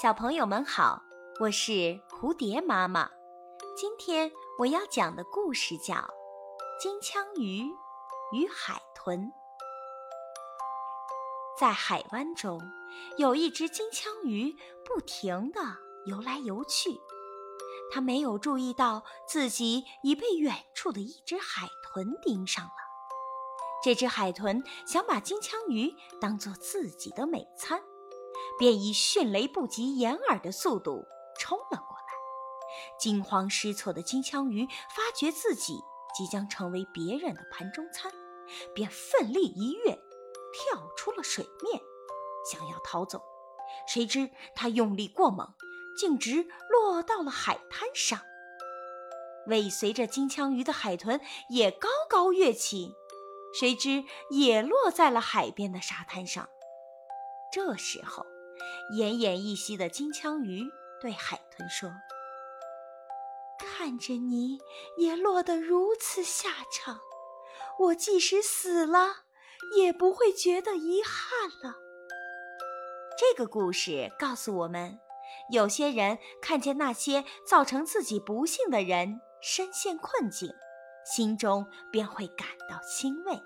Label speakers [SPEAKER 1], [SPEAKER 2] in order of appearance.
[SPEAKER 1] 小朋友们好，我是蝴蝶妈妈。今天我要讲的故事叫《金枪鱼与海豚》。在海湾中，有一只金枪鱼不停地游来游去，它没有注意到自己已被远处的一只海豚盯上了。这只海豚想把金枪鱼当做自己的美餐。便以迅雷不及掩耳的速度冲了过来。惊慌失措的金枪鱼发觉自己即将成为别人的盘中餐，便奋力一跃，跳出了水面，想要逃走。谁知他用力过猛，径直落到了海滩上。尾随着金枪鱼的海豚也高高跃起，谁知也落在了海边的沙滩上。这时候。奄奄一息的金枪鱼对海豚说：“看着你也落得如此下场，我即使死了，也不会觉得遗憾了。”这个故事告诉我们，有些人看见那些造成自己不幸的人深陷困境，心中便会感到欣慰。